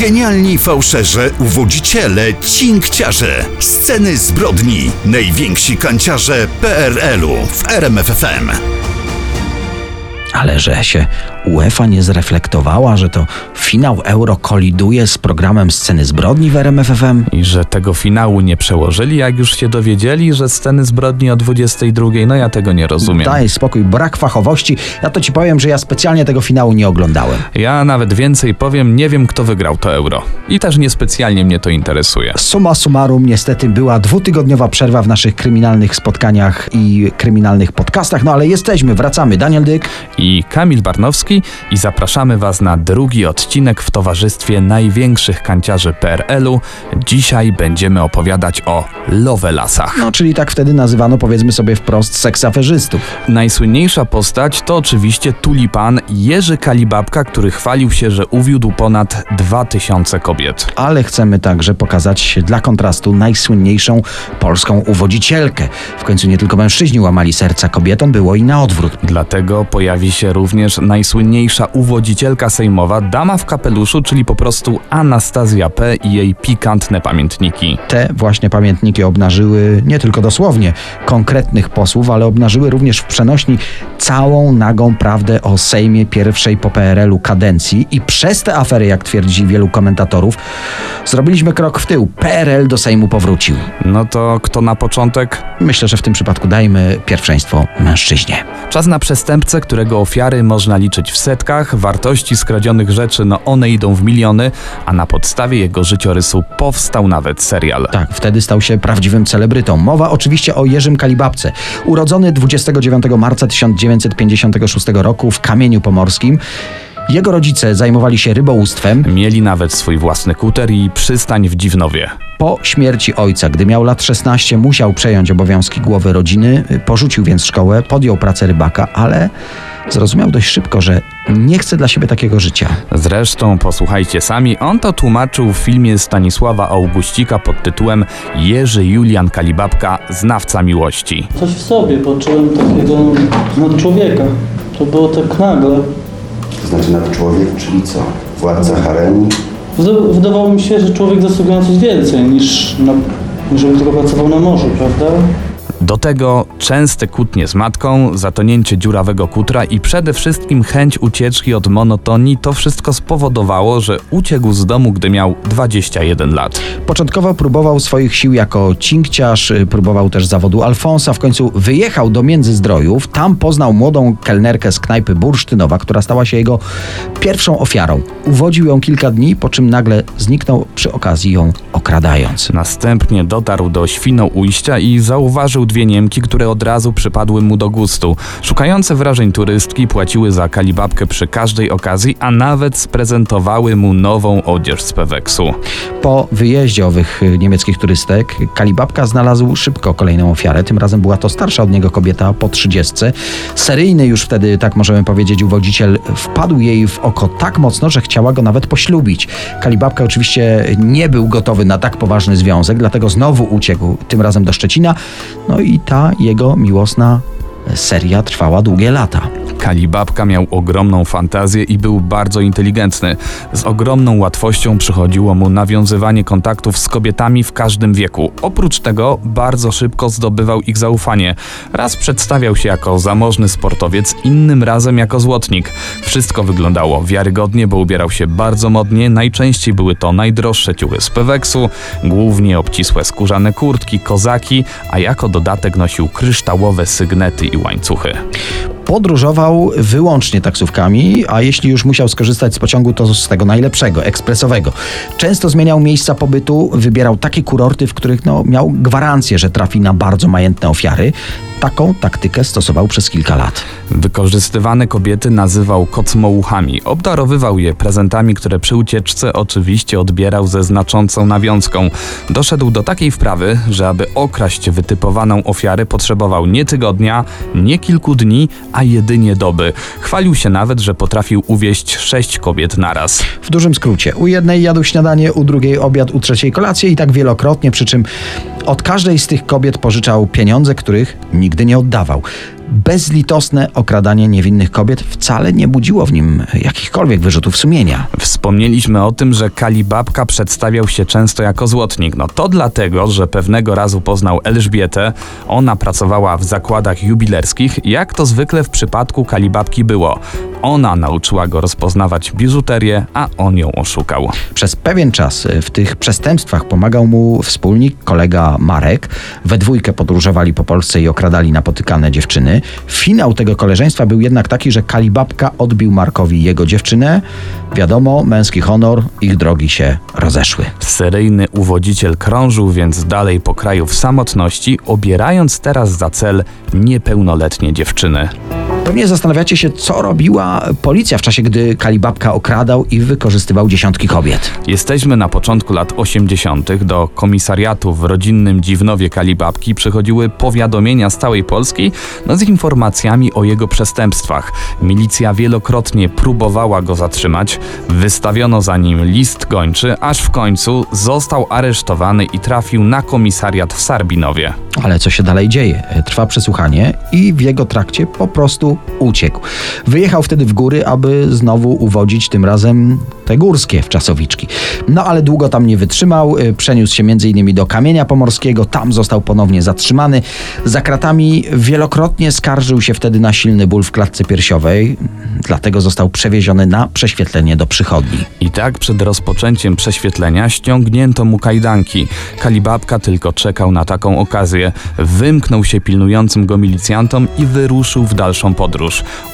Genialni fałszerze, uwodziciele, cinkciarze. Sceny zbrodni. Najwięksi kanciarze PRL-u w RMFFM. Ale że się UEFA nie zreflektowała, że to finał Euro koliduje z programem Sceny Zbrodni w RMFFM? I że tego finału nie przełożyli, jak już się dowiedzieli, że sceny zbrodni o 22, no ja tego nie rozumiem. Daj spokój, brak fachowości. Ja to ci powiem, że ja specjalnie tego finału nie oglądałem. Ja nawet więcej powiem, nie wiem kto wygrał to euro. I też niespecjalnie mnie to interesuje. Summa summarum, niestety była dwutygodniowa przerwa w naszych kryminalnych spotkaniach i kryminalnych podcastach, no ale jesteśmy, wracamy. Daniel Dyk. I Kamil Barnowski i zapraszamy Was na drugi odcinek w towarzystwie największych kanciarzy PRL-u. Dzisiaj będziemy opowiadać o Lovelasach. No, czyli tak wtedy nazywano, powiedzmy sobie wprost, seksaferzystów. Najsłynniejsza postać to oczywiście tulipan Jerzy Kalibabka, który chwalił się, że uwiódł ponad 2000 kobiet. Ale chcemy także pokazać dla kontrastu najsłynniejszą polską uwodzicielkę. W końcu nie tylko mężczyźni łamali serca kobietom, było i na odwrót. Dlatego pojawi się również najsłynniejsza uwodzicielka sejmowa, dama w kapeluszu, czyli po prostu Anastazja P. i jej pikantne pamiętniki. Te właśnie pamiętniki obnażyły nie tylko dosłownie konkretnych posłów, ale obnażyły również w przenośni całą nagą prawdę o Sejmie pierwszej po PRL-u kadencji i przez te afery, jak twierdzi wielu komentatorów, zrobiliśmy krok w tył. PRL do Sejmu powrócił. No to kto na początek? Myślę, że w tym przypadku dajmy pierwszeństwo mężczyźnie. Czas na przestępcę, którego ofiary można liczyć w setkach, wartości skradzionych rzeczy, no one idą w miliony, a na podstawie jego życiorysu powstał nawet serial. Tak, wtedy stał się prawdziwym celebrytą. Mowa oczywiście o Jerzym Kalibabce. Urodzony 29 marca 1956 roku w Kamieniu Pomorskim. Jego rodzice zajmowali się rybołówstwem. Mieli nawet swój własny kuter i przystań w Dziwnowie. Po śmierci ojca, gdy miał lat 16, musiał przejąć obowiązki głowy rodziny, porzucił więc szkołę, podjął pracę rybaka, ale zrozumiał dość szybko, że nie chce dla siebie takiego życia. Zresztą posłuchajcie sami, on to tłumaczył w filmie Stanisława Auguścika pod tytułem Jerzy Julian Kalibabka, znawca miłości. Coś w sobie poczułem takiego nad człowieka. To było tak nagle. To znaczy nad człowiek, czyli co? Władca haremu? Wyda- Wydawało mi się, że człowiek zasługuje na coś więcej niż, na, niż żeby tylko pracował na morzu, prawda? Do tego częste kłótnie z matką, zatonięcie dziurawego kutra i przede wszystkim chęć ucieczki od monotonii to wszystko spowodowało, że uciekł z domu, gdy miał 21 lat. Początkowo próbował swoich sił jako cinkciarz, y, próbował też zawodu Alfonsa, w końcu wyjechał do Międzyzdrojów, tam poznał młodą kelnerkę z knajpy Bursztynowa, która stała się jego pierwszą ofiarą. Uwodził ją kilka dni, po czym nagle zniknął przy okazji ją okradając. Następnie dotarł do Świnoujścia i zauważył dwie Niemki, które od razu przypadły mu do gustu. Szukające wrażeń turystki płaciły za kalibabkę przy każdej okazji, a nawet sprezentowały mu nową odzież z Peweksu. Po wyjeździe owych y, niemieckich turystek, Kalibabka znalazł szybko kolejną ofiarę. Tym razem była to starsza od niego kobieta po trzydziestce. Seryjny już wtedy, tak możemy powiedzieć, uwodziciel wpadł jej w oko tak mocno, że chciała go nawet poślubić. Kalibabka oczywiście nie był gotowy na tak poważny związek, dlatego znowu uciekł, tym razem do Szczecina. No i ta jego miłosna seria trwała długie lata. Kalibabka miał ogromną fantazję i był bardzo inteligentny. Z ogromną łatwością przychodziło mu nawiązywanie kontaktów z kobietami w każdym wieku. Oprócz tego bardzo szybko zdobywał ich zaufanie. Raz przedstawiał się jako zamożny sportowiec, innym razem jako złotnik. Wszystko wyglądało wiarygodnie, bo ubierał się bardzo modnie. Najczęściej były to najdroższe ciuchy z Peweksu, głównie obcisłe skórzane kurtki, kozaki, a jako dodatek nosił kryształowe sygnety i łańcuchy. Podróżował wyłącznie taksówkami, a jeśli już musiał skorzystać z pociągu, to z tego najlepszego, ekspresowego. Często zmieniał miejsca pobytu, wybierał takie kurorty, w których no, miał gwarancję, że trafi na bardzo majętne ofiary. Taką taktykę stosował przez kilka lat. Wykorzystywane kobiety nazywał kocmołuchami. Obdarowywał je prezentami, które przy ucieczce oczywiście odbierał ze znaczącą nawiązką. Doszedł do takiej wprawy, że aby okraść wytypowaną ofiarę potrzebował nie tygodnia, nie kilku dni, a jedynie doby. Chwalił się nawet, że potrafił uwieść sześć kobiet naraz. W dużym skrócie, u jednej jadł śniadanie, u drugiej obiad, u trzeciej kolację i tak wielokrotnie, przy czym od każdej z tych kobiet pożyczał pieniądze, których nigdy nie oddawał. Bezlitosne okradanie niewinnych kobiet wcale nie budziło w nim jakichkolwiek wyrzutów sumienia. Wspomnieliśmy o tym, że Kalibabka przedstawiał się często jako złotnik. No to dlatego, że pewnego razu poznał Elżbietę. Ona pracowała w zakładach jubilerskich, jak to zwykle w przypadku Kalibabki było. Ona nauczyła go rozpoznawać biżuterię, a on ją oszukał. Przez pewien czas w tych przestępstwach pomagał mu wspólnik, kolega Marek. We dwójkę podróżowali po Polsce i okradali napotykane dziewczyny. Finał tego koleżeństwa był jednak taki, że Kalibabka odbił Markowi jego dziewczynę. Wiadomo, męski honor, ich drogi się rozeszły. Seryjny uwodziciel krążył więc dalej po kraju w samotności, obierając teraz za cel niepełnoletnie dziewczyny. Pewnie zastanawiacie się, co robiła policja w czasie, gdy Kalibabka okradał i wykorzystywał dziesiątki kobiet. Jesteśmy na początku lat 80. Do komisariatu w rodzinnym Dziwnowie Kalibabki przychodziły powiadomienia z całej Polski no, z informacjami o jego przestępstwach. Milicja wielokrotnie próbowała go zatrzymać, wystawiono za nim list gończy, aż w końcu został aresztowany i trafił na komisariat w Sarbinowie. Ale co się dalej dzieje? Trwa przesłuchanie i w jego trakcie po prostu uciekł. Wyjechał wtedy w góry, aby znowu uwodzić tym razem te górskie w Czasowiczki. No ale długo tam nie wytrzymał, y, przeniósł się m.in. do Kamienia Pomorskiego, tam został ponownie zatrzymany. Za kratami wielokrotnie skarżył się wtedy na silny ból w klatce piersiowej, dlatego został przewieziony na prześwietlenie do przychodni. I tak przed rozpoczęciem prześwietlenia ściągnięto mu kajdanki. Kalibabka tylko czekał na taką okazję. Wymknął się pilnującym go milicjantom i wyruszył w dalszą podróż.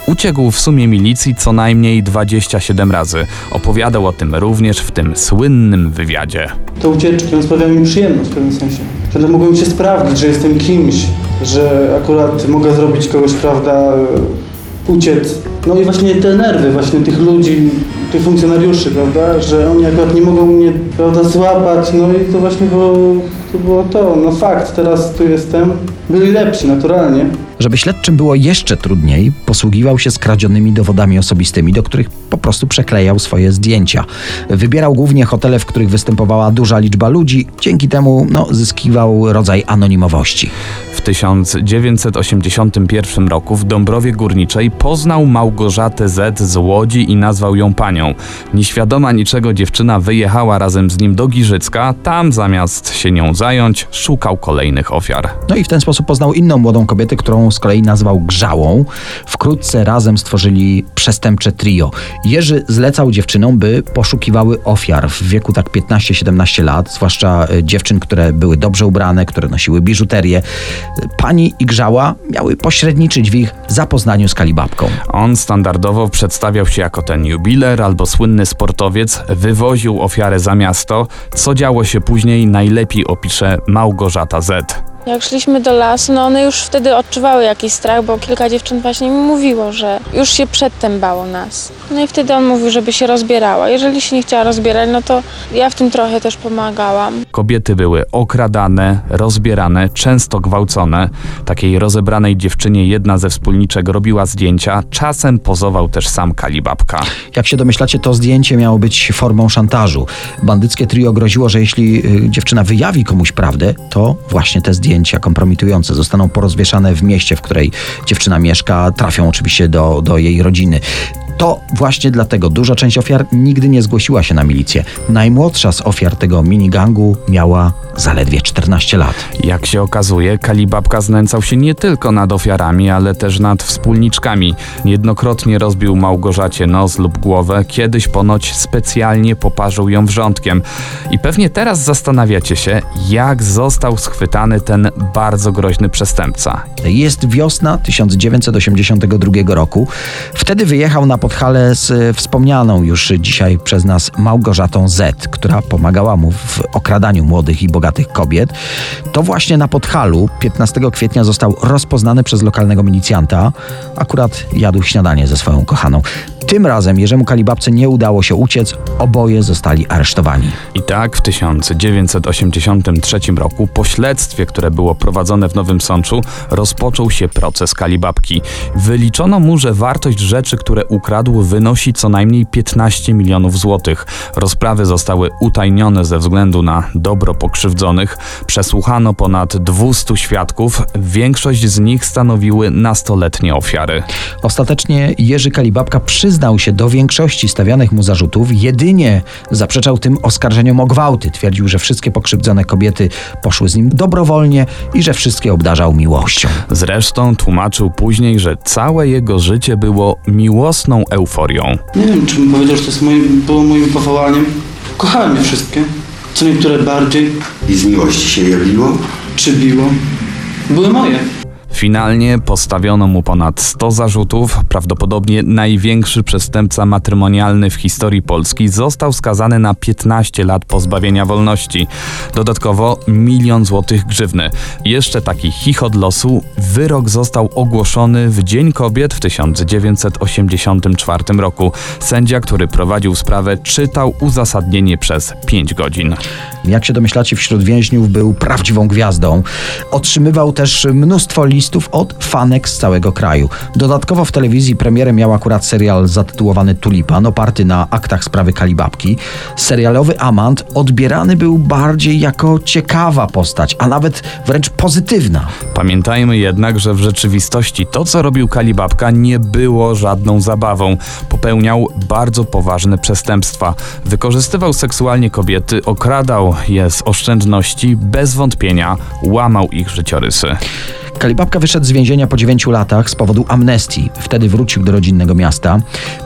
Uciekł w sumie milicji co najmniej 27 razy. Opowiadał o tym również w tym słynnym wywiadzie. Te ucieczki sprawiają mi przyjemność w pewnym sensie. Wtedy mogłem się sprawdzić, że jestem kimś, że akurat mogę zrobić kogoś, prawda, uciec. No i właśnie te nerwy właśnie tych ludzi, tych funkcjonariuszy, prawda, że oni akurat nie mogą mnie, prawda, złapać, no i to właśnie było to, było to. no fakt, teraz tu jestem. Byli lepsi, naturalnie. Żeby śledczym było jeszcze trudniej, posługiwał się skradzionymi dowodami osobistymi, do których po prostu przeklejał swoje zdjęcia. Wybierał głównie hotele, w których występowała duża liczba ludzi, dzięki temu no, zyskiwał rodzaj anonimowości. W 1981 roku w Dąbrowie Górniczej poznał Małgorzatę Z z Łodzi i nazwał ją panią. Nieświadoma niczego dziewczyna wyjechała razem z nim do Giżycka, tam zamiast się nią zająć, szukał kolejnych ofiar. No i w ten sposób poznał inną młodą kobietę, którą z kolei nazwał Grzałą. Wkrótce razem stworzyli przestępcze trio. Jerzy zlecał dziewczynom, by poszukiwały ofiar w wieku tak 15-17 lat, zwłaszcza e, dziewczyn, które były dobrze ubrane, które nosiły biżuterię. Pani i Grzała miały pośredniczyć w ich zapoznaniu z Kalibabką. On standardowo przedstawiał się jako ten jubiler albo słynny sportowiec, wywoził ofiarę za miasto. Co działo się później, najlepiej opisze Małgorzata Z. Jak szliśmy do lasu, no one już wtedy odczuwały jakiś strach, bo kilka dziewczyn właśnie mi mówiło, że już się przedtem bało nas. No i wtedy on mówił, żeby się rozbierała. Jeżeli się nie chciała rozbierać, no to ja w tym trochę też pomagałam. Kobiety były okradane, rozbierane, często gwałcone. Takiej rozebranej dziewczynie jedna ze wspólniczek robiła zdjęcia, czasem pozował też sam Kalibabka. Jak się domyślacie, to zdjęcie miało być formą szantażu. Bandyckie trio groziło, że jeśli y, dziewczyna wyjawi komuś prawdę, to właśnie te zdjęcia kompromitujące zostaną porozwieszane w mieście, w której dziewczyna mieszka, trafią oczywiście do, do jej rodziny. To właśnie dlatego duża część ofiar nigdy nie zgłosiła się na milicję. Najmłodsza z ofiar tego minigangu miała zaledwie 14 lat. Jak się okazuje, Kalibabka znęcał się nie tylko nad ofiarami, ale też nad wspólniczkami. Niejednokrotnie rozbił Małgorzacie nos lub głowę, kiedyś ponoć specjalnie poparzył ją wrzątkiem. I pewnie teraz zastanawiacie się, jak został schwytany ten bardzo groźny przestępca. Jest wiosna 1982 roku. Wtedy wyjechał na Podhale z e, wspomnianą już dzisiaj przez nas Małgorzatą Z, która pomagała mu w okradaniu młodych i bogatych kobiet. To właśnie na Podhalu 15 kwietnia został rozpoznany przez lokalnego milicjanta. Akurat jadł śniadanie ze swoją kochaną. Tym razem Jerzemu Kalibabce nie udało się uciec, oboje zostali aresztowani. I tak w 1983 roku po śledztwie, które było prowadzone w Nowym Sączu, rozpoczął się proces Kalibabki. Wyliczono mu, że wartość rzeczy, które ukradł, wynosi co najmniej 15 milionów złotych. Rozprawy zostały utajnione ze względu na dobro pokrzywdzonych. Przesłuchano ponad 200 świadków. Większość z nich stanowiły nastoletnie ofiary. Ostatecznie Jerzy Kalibabka przyznał się do większości stawianych mu zarzutów, jedynie zaprzeczał tym oskarżeniom o gwałty. Twierdził, że wszystkie pokrzywdzone kobiety poszły z nim dobrowolnie i że wszystkie obdarzał miłością. Zresztą tłumaczył później, że całe jego życie było miłosną euforią. Nie wiem, czy bym powiedział, że to jest moim, było moim powołaniem. Kochałem je wszystkie. Co niektóre bardziej, I z miłości się jawiło? czy biło. Były moje. Finalnie postawiono mu ponad 100 zarzutów. Prawdopodobnie największy przestępca matrymonialny w historii Polski został skazany na 15 lat pozbawienia wolności. Dodatkowo milion złotych grzywny. Jeszcze taki chichot losu. Wyrok został ogłoszony w Dzień Kobiet w 1984 roku. Sędzia, który prowadził sprawę, czytał uzasadnienie przez 5 godzin. Jak się domyślacie, wśród więźniów był prawdziwą gwiazdą. Otrzymywał też mnóstwo listów od fanek z całego kraju. Dodatkowo w telewizji premierę miał akurat serial zatytułowany Tulipan, oparty na aktach sprawy Kalibabki. Serialowy Amant odbierany był bardziej jako ciekawa postać, a nawet wręcz pozytywna. Pamiętajmy jednak, że w rzeczywistości to, co robił Kalibabka, nie było żadną zabawą. Popełniał bardzo poważne przestępstwa. Wykorzystywał seksualnie kobiety, okradał je z oszczędności, bez wątpienia łamał ich życiorysy. Kalibabka wyszedł z więzienia po 9 latach z powodu amnestii. Wtedy wrócił do rodzinnego miasta.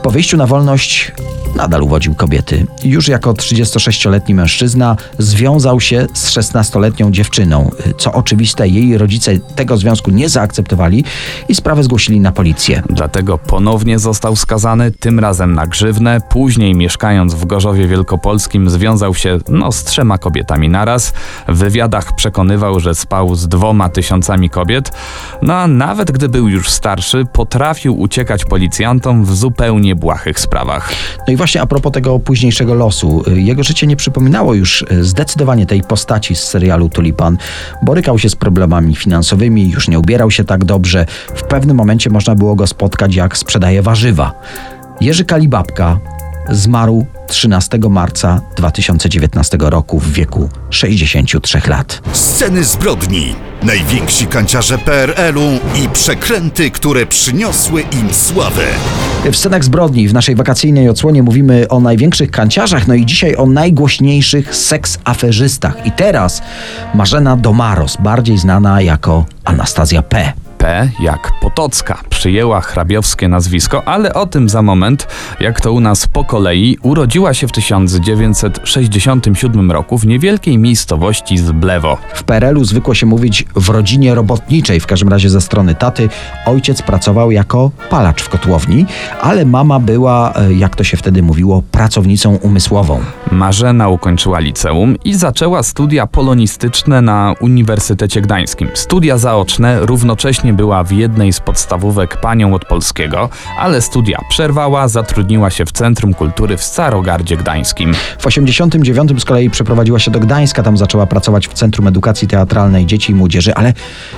Po wyjściu na wolność nadal uwodził kobiety. Już jako 36-letni mężczyzna związał się z 16-letnią dziewczyną. Co oczywiste, jej rodzice tego związku nie zaakceptowali i sprawę zgłosili na policję. Dlatego ponownie został skazany, tym razem na grzywnę. Później, mieszkając w Gorzowie Wielkopolskim, związał się no, z trzema kobietami naraz. W wywiadach przekonywał, że spał z dwoma tysiącami kobiet. No a nawet gdy był już starszy, potrafił uciekać policjantom w zupełnie błahych sprawach. No i właśnie a propos tego późniejszego losu, y, jego życie nie przypominało już y, zdecydowanie tej postaci z serialu Tulipan. Borykał się z problemami finansowymi, już nie ubierał się tak dobrze. W pewnym momencie można było go spotkać, jak sprzedaje warzywa. Jerzy Kalibabka zmarł 13 marca 2019 roku w wieku 63 lat. Sceny zbrodni. Najwięksi kanciarze PRL-u i przekręty, które przyniosły im sławę. W scenach zbrodni w naszej wakacyjnej odsłonie mówimy o największych kanciarzach, no i dzisiaj o najgłośniejszych seksaferzystach. I teraz Marzena Domaros, bardziej znana jako Anastazja P. P jak Potocka przyjęła hrabiowskie nazwisko, ale o tym za moment. Jak to u nas po kolei, urodziła się w 1967 roku w niewielkiej miejscowości Zblewo. W PRL-u zwykło się mówić w rodzinie robotniczej, w każdym razie ze strony taty. Ojciec pracował jako palacz w kotłowni, ale mama była, e, jak to się wtedy mówiło, pracownicą umysłową. Marzena ukończyła liceum i zaczęła studia polonistyczne na Uniwersytecie Gdańskim. Studia zaoczne równocześnie była w jednej z podstawówek panią od polskiego, ale studia przerwała, zatrudniła się w Centrum Kultury w Starogardzie Gdańskim. W 89 z kolei przeprowadziła się do Gdańska, tam zaczęła pracować w Centrum Edukacji Teatralnej Dzieci i Młodzieży, ale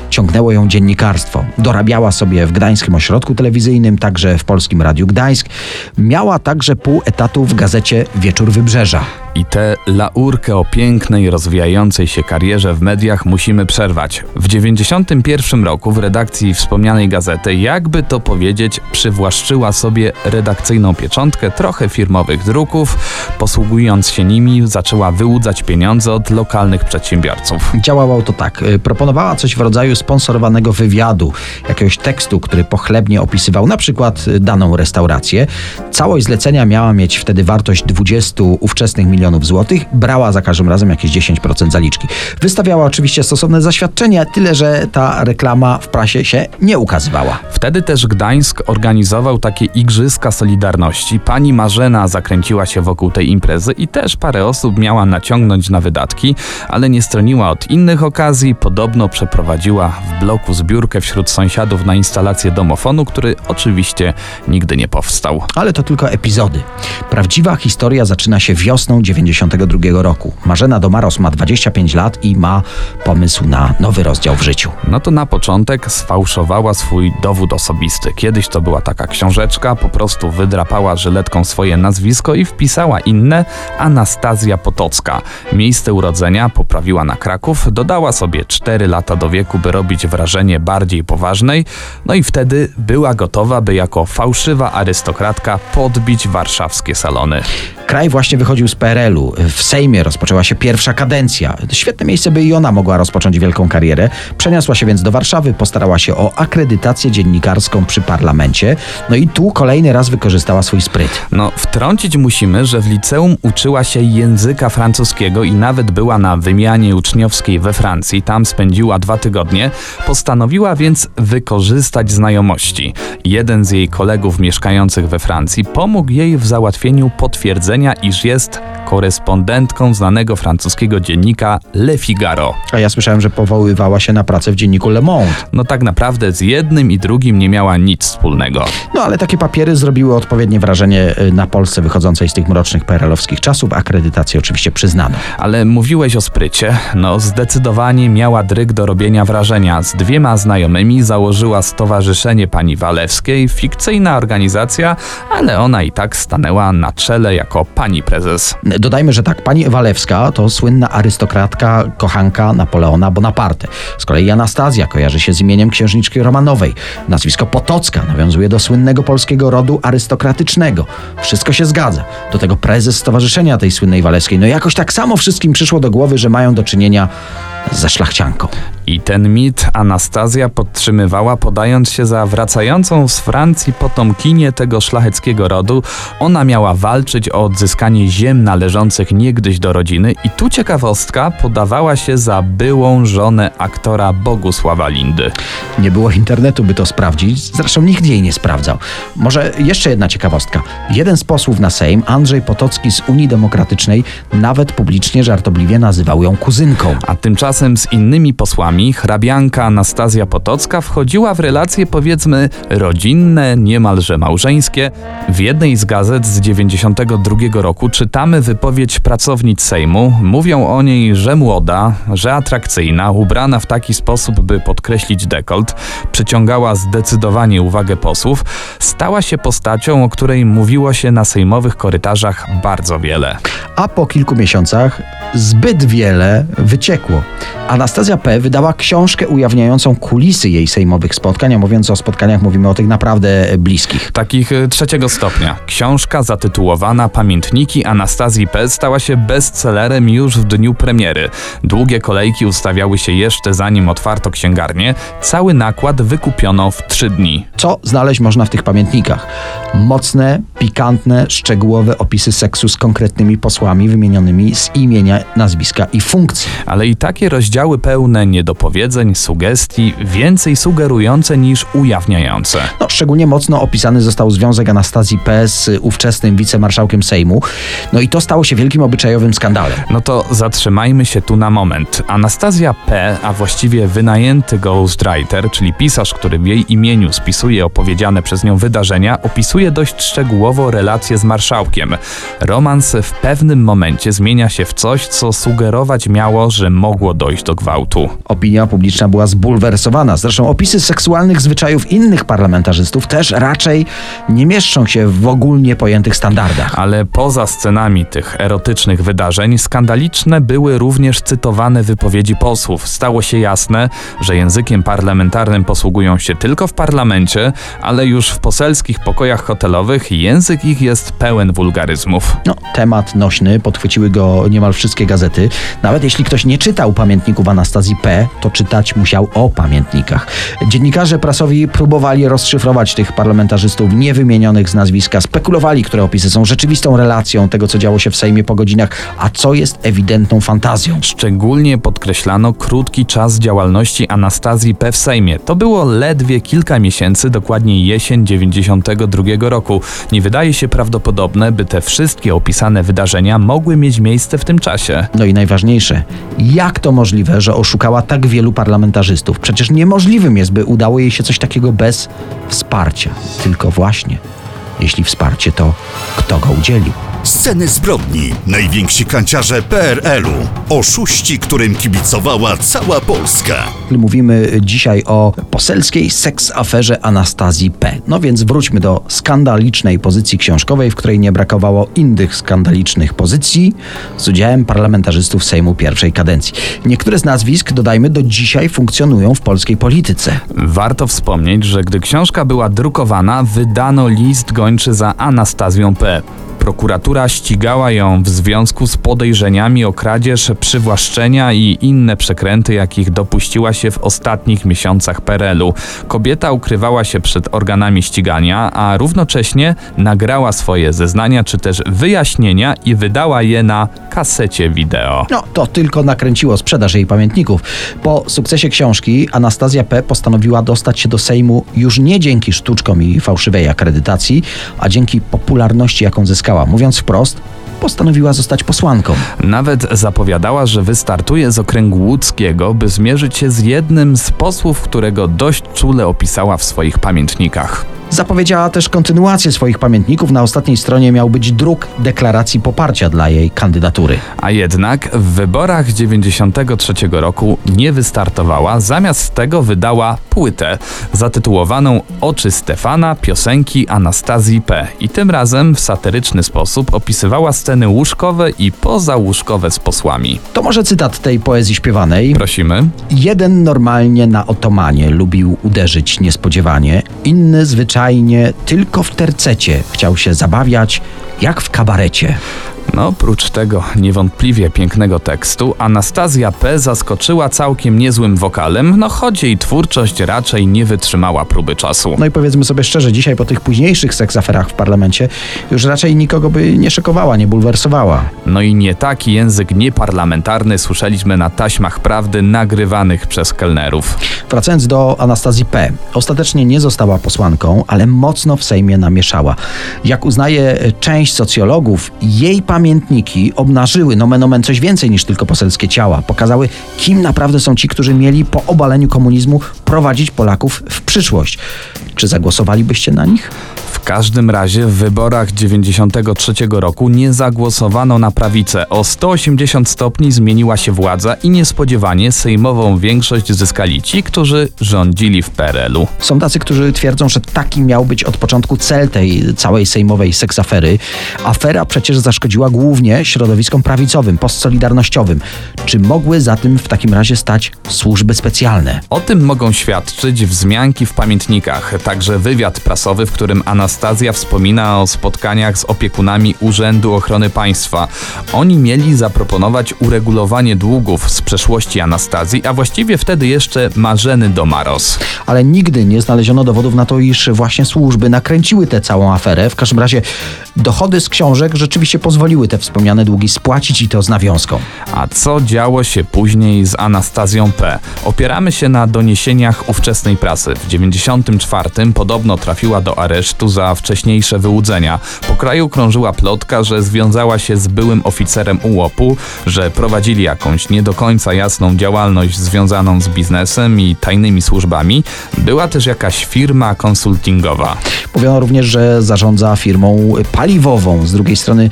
ciągnęło ją dziennikarstwo. Dorabiała sobie w Gdańskim Ośrodku Telewizyjnym, także w Polskim Radiu Gdańsk. Miała także pół etatu w gazecie Wieczór Wybrzeża. I tę laurkę o pięknej, rozwijającej się karierze w mediach musimy przerwać. W 91 roku w redakcji wspomnianej gazety, jakby to powiedzieć, przywłaszczyła sobie redakcyjną pieczątkę, trochę firmowych druków. Posługując się nimi, zaczęła wyłudzać pieniądze od lokalnych przedsiębiorców. Działało to tak. y, Proponowała coś w rodzaju sponsorowanego wywiadu, jakiegoś tekstu, który pochlebnie opisywał na przykład y, daną restaurację. Całość zlecenia miała mieć wtedy wartość 20 ówczesnych milionów milionów złotych, brała za każdym razem jakieś 10% zaliczki. Wystawiała oczywiście stosowne zaświadczenie, tyle że ta reklama w prasie się nie ukazywała. Wtedy też Gdańsk organizował takie Igrzyska Solidarności. Pani Marzena zakręciła się wokół tej imprezy i też parę osób miała naciągnąć na wydatki, ale nie stroniła od innych okazji. Podobno przeprowadziła w bloku zbiórkę wśród sąsiadów na instalację domofonu, który oczywiście nigdy nie powstał. Ale to tylko epizody. Prawdziwa historia zaczyna się wiosną 92 roku. Marzena Domaros ma 25 lat i ma pomysł na nowy rozdział w życiu. No to na początek sfałszowała swój dowód osobisty. Kiedyś to była taka książeczka, po prostu wydrapała żyletką swoje nazwisko i wpisała inne Anastazja Potocka. Miejsce urodzenia poprawiła na Kraków, dodała sobie 4 lata do wieku, by robić wrażenie bardziej poważnej, no i wtedy była gotowa, by jako fałszywa arystokratka podbić warszawskie salony. Kraj właśnie wychodził z PRL-u. W Sejmie rozpoczęła się pierwsza kadencja. Świetne miejsce, by i ona mogła rozpocząć wielką karierę. Przeniosła się więc do Warszawy, postarała się o akredytację dziennikarską przy parlamencie. No i tu kolejny raz wykorzystała swój spryt. No, wtrącić musimy, że w liceum uczyła się języka francuskiego i nawet była na wymianie uczniowskiej we Francji. Tam spędziła dwa tygodnie. Postanowiła więc wykorzystać znajomości. Jeden z jej kolegów mieszkających we Francji pomógł jej w załatwieniu potwierdzenia, iż jest korespondentką znanego francuskiego dziennika Le Figaro. A ja słyszałem, że powoływała się na pracę w dzienniku Le Monde. No tak naprawdę z jednym i drugim nie miała nic wspólnego. No ale takie papiery zrobiły odpowiednie wrażenie y, na Polsce wychodzącej z tych mrocznych PRL-owskich czasów. Akredytację oczywiście przyznano. Ale mówiłeś o sprycie. No, zdecydowanie miała dryg do robienia wrażenia. Z dwiema znajomymi założyła Stowarzyszenie Pani Walewskiej, fikcyjna organizacja, ale ona i tak stanęła na czele jako pani prezes. Dodajmy, że tak, pani Walewska to słynna arystokratka, kochanka Napoleona Bonaparte. Z kolei Anastazja kojarzy się z imieniem księżniczki Romanowej. Nazwisko Potocka nawiązuje do słynnego polskiego rodu arystokratycznego. Wszystko się zgadza. Do tego prezes stowarzyszenia tej słynnej Walewskiej. No jakoś tak samo wszystkim przyszło do głowy, że mają do czynienia ze szlachcianką. I ten mit Anastazja podtrzymywała, podając się za wracającą z Francji potomkinię tego szlacheckiego rodu. Ona miała walczyć o odzyskanie ziem należących niegdyś do rodziny i tu ciekawostka podawała się za byłą żonę aktora Bogusława Lindy. Nie było internetu, by to sprawdzić, zresztą nikt jej nie sprawdzał. Może jeszcze jedna ciekawostka. Jeden z posłów na Sejm, Andrzej Potocki z Unii Demokratycznej, nawet publicznie żartobliwie nazywał ją kuzynką. A tymczasem z innymi posłami hrabianka Anastazja Potocka wchodziła w relacje powiedzmy rodzinne, niemalże małżeńskie. W jednej z gazet z 92 roku czytamy wypowiedź pracownic Sejmu. Mówią o niej, że młoda, że atrakcyjna, ubrana w taki sposób, by podkreślić dekolt, przyciągała zdecydowanie uwagę posłów, stała się postacią, o której mówiło się na sejmowych korytarzach bardzo wiele. A po kilku miesiącach zbyt wiele wyciekło. Anastazja P. wydała książkę ujawniającą kulisy jej sejmowych spotkań, a mówiąc o spotkaniach mówimy o tych naprawdę bliskich. Takich y, trzeciego stopnia. Książka zatytułowana Pamiętniki Anastazji P. stała się bestsellerem już w dniu premiery. Długie kolejki ustawiały się jeszcze zanim otwarto księgarnię. Cały nakład wykupiono w trzy dni. Co znaleźć można w tych pamiętnikach? Mocne, pikantne, szczegółowe opisy seksu z konkretnymi posłami wymienionymi z imienia, nazwiska i funkcji. Ale i takie rozdziały pełne niedopowiedzeń, sugestii, więcej sugerujące niż ujawniające. No, szczególnie mocno opisany został związek Anastazji P. z ówczesnym wicemarszałkiem Sejmu. No i to stało się wielkim obyczajowym skandalem. No to zatrzymajmy się tu na moment. Anastazja P., a właściwie wynajęty ghostwriter, czyli pisarz, który w jej imieniu spisuje opowiedziane przez nią wydarzenia, opisuje dość szczegółowo relacje z marszałkiem. Romans w pewnym momencie zmienia się w coś, co sugerować miało, że mogło dojść do gwałtu. Opinia publiczna była zbulwersowana. Zresztą opisy seksualnych zwyczajów innych parlamentarzystów też raczej nie mieszczą się w ogólnie pojętych standardach. Ale poza scenami tych erotycznych wydarzeń, skandaliczne były również cytowane wypowiedzi posłów. Stało się jasne, że językiem parlamentarnym posługują się tylko w parlamencie, ale już w poselskich pokojach hotelowych język ich jest pełen wulgaryzmów. No, temat nośny, podchwyciły go niemal wszystkie gazety. Nawet jeśli ktoś nie czytał pamiętników, Anastazji P., to czytać musiał o pamiętnikach. Dziennikarze prasowi próbowali rozszyfrować tych parlamentarzystów niewymienionych z nazwiska, spekulowali, które opisy są rzeczywistą relacją tego, co działo się w Sejmie po godzinach, a co jest ewidentną fantazją. Szczególnie podkreślano krótki czas działalności Anastazji P. w Sejmie. To było ledwie kilka miesięcy, dokładnie jesień 92 roku. Nie wydaje się prawdopodobne, by te wszystkie opisane wydarzenia mogły mieć miejsce w tym czasie. No i najważniejsze, jak to możliwe, że oszukała tak wielu parlamentarzystów? Przecież niemożliwym jest, by udało jej się coś takiego bez wsparcia. Tylko właśnie, jeśli wsparcie, to kto go udzielił? Sceny zbrodni. Najwięksi kanciarze PRL-u. Oszuści, którym kibicowała cała Polska. Mówimy dzisiaj o poselskiej seks aferze Anastazji P. No więc wróćmy do skandalicznej pozycji książkowej, w której nie brakowało innych skandalicznych pozycji z udziałem parlamentarzystów Sejmu pierwszej kadencji. Niektóre z nazwisk, dodajmy, do dzisiaj funkcjonują w polskiej polityce. Warto wspomnieć, że gdy książka była drukowana, wydano list gończy za Anastazją P. Prokuratura ścigała ją w związku z podejrzeniami o kradzież, przywłaszczenia i inne przekręty, jakich dopuściła się w ostatnich miesiącach PRL-u. Kobieta ukrywała się przed organami ścigania, a równocześnie nagrała swoje zeznania czy też wyjaśnienia i wydała je na kasecie wideo. No, to tylko nakręciło sprzedaż jej pamiętników. Po sukcesie książki Anastazja P. postanowiła dostać się do Sejmu już nie dzięki sztuczkom i fałszywej akredytacji, a dzięki popularności, jaką zyskała. Mówiąc wprost, postanowiła zostać posłanką. Nawet zapowiadała, że wystartuje z okręgu łódzkiego, by zmierzyć się z jednym z posłów, którego dość czule opisała w swoich pamiętnikach. Zapowiedziała też kontynuację swoich pamiętników. Na ostatniej stronie miał być druk deklaracji poparcia dla jej kandydatury. A jednak w wyborach 93 roku nie wystartowała, zamiast tego wydała płytę zatytułowaną Oczy Stefana, piosenki Anastazji P. I tym razem w satyryczny sposób opisywała sceny łóżkowe i pozałóżkowe z posłami. To może cytat tej poezji śpiewanej. Prosimy. Jeden normalnie na otomanie lubił uderzyć niespodziewanie, inny zwyczajnie tylko w tercecie chciał się zabawiać, jak w kabarecie. No, oprócz tego niewątpliwie pięknego tekstu, Anastazja P. zaskoczyła całkiem niezłym wokalem, no choć jej twórczość raczej nie wytrzymała próby czasu. No i powiedzmy sobie szczerze, dzisiaj po tych późniejszych seksaferach w parlamencie już raczej nikogo by nie szokowała, nie bulwersowała. No i nie taki język nieparlamentarny słyszeliśmy na taśmach prawdy nagrywanych przez kelnerów. Wracając do Anastazji P. Ostatecznie nie została posłanką, ale mocno w Sejmie namieszała. Jak uznaje część socjologów, jej pamiętniki obnażyły nomen omen coś więcej niż tylko poselskie ciała. Pokazały, kim naprawdę są ci, którzy mieli po obaleniu komunizmu prowadzić Polaków w przyszłość. Czy zagłosowalibyście na nich? W każdym razie w wyborach 93 roku nie zagłosowano na prawicę. O 180 stopni zmieniła się władza i niespodziewanie sejmową większość zyskali ci, którzy rządzili w PRL-u. Są tacy, którzy twierdzą, że taki miał być od początku cel tej całej sejmowej seksafery. Afera przecież zaszkodziła głównie środowiskom prawicowym, postsolidarnościowym. Czy mogły za tym w takim razie stać służby specjalne? O tym mogą świadczyć wzmianki w pamiętnikach, także wywiad prasowy, w którym Anastazja wspomina o spotkaniach z opiekunami Urzędu Ochrony Państwa. Oni mieli zaproponować uregulowanie długów z przeszłości Anastazji, a właściwie wtedy jeszcze Marzeny Domaros. Ale nigdy nie znaleziono dowodów na to, iż właśnie służby nakręciły tę całą aferę. W każdym razie dochody z książek rzeczywiście pozwoliły te wspomniane długi spłacić i to z nawiązką. A co działo się później z Anastazją P? Opieramy się na doniesieniach ówczesnej prasy. W 94 podobno trafiła do aresztu za wcześniejsze wyłudzenia. Po kraju krążyła plotka, że związała się z byłym oficerem UOP-u, że prowadzili jakąś nie do końca jasną działalność związaną z biznesem i tajnymi służbami. Była też jakaś firma konsultingowa. Mówiono również, że zarządza firmą paliwową. Z drugiej strony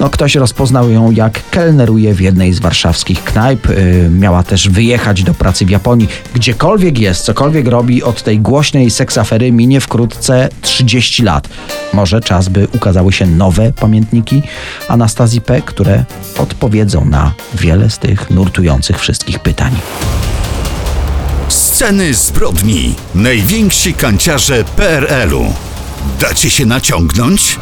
no, ktoś rozpoznał ją, jak kelneruje w jednej z warszawskich knajp. Yy, miała też wyjechać do pracy w Japonii. Gdziekolwiek jest, cokolwiek robi, od tej głośnej seksafery minie wkrótce 30 lat. Może czas, by ukazały się nowe pamiętniki Anastazji P., które odpowiedzą na wiele z tych nurtujących wszystkich pytań. Sceny zbrodni. Najwięksi kanciarze PRL-u. Dacie się naciągnąć?